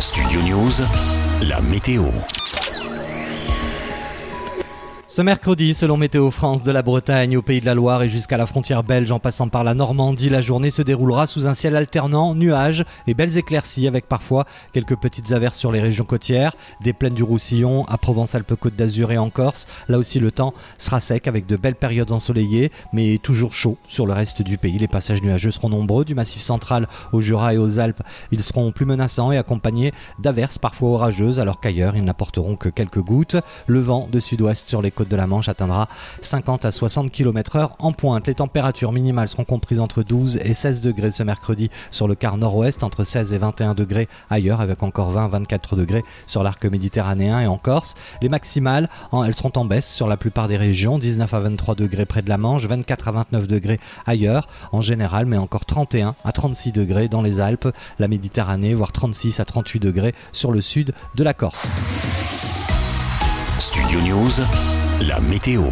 Studio News, la météo. Ce mercredi, selon Météo France, de la Bretagne au Pays de la Loire et jusqu'à la frontière belge en passant par la Normandie, la journée se déroulera sous un ciel alternant, nuages et belles éclaircies avec parfois quelques petites averses sur les régions côtières, des plaines du Roussillon à Provence-Alpes-Côte d'Azur et en Corse. Là aussi, le temps sera sec avec de belles périodes ensoleillées, mais toujours chaud sur le reste du pays. Les passages nuageux seront nombreux, du massif central au Jura et aux Alpes. Ils seront plus menaçants et accompagnés d'averses parfois orageuses, alors qu'ailleurs, ils n'apporteront que quelques gouttes. Le vent de sud-ouest sur les de la Manche atteindra 50 à 60 km/h en pointe. Les températures minimales seront comprises entre 12 et 16 degrés ce mercredi sur le quart nord-ouest, entre 16 et 21 degrés ailleurs, avec encore 20 24 degrés sur l'arc méditerranéen et en Corse. Les maximales, elles seront en baisse sur la plupart des régions, 19 à 23 degrés près de la Manche, 24 à 29 degrés ailleurs en général, mais encore 31 à 36 degrés dans les Alpes, la Méditerranée, voire 36 à 38 degrés sur le sud de la Corse. Studio News, la météo.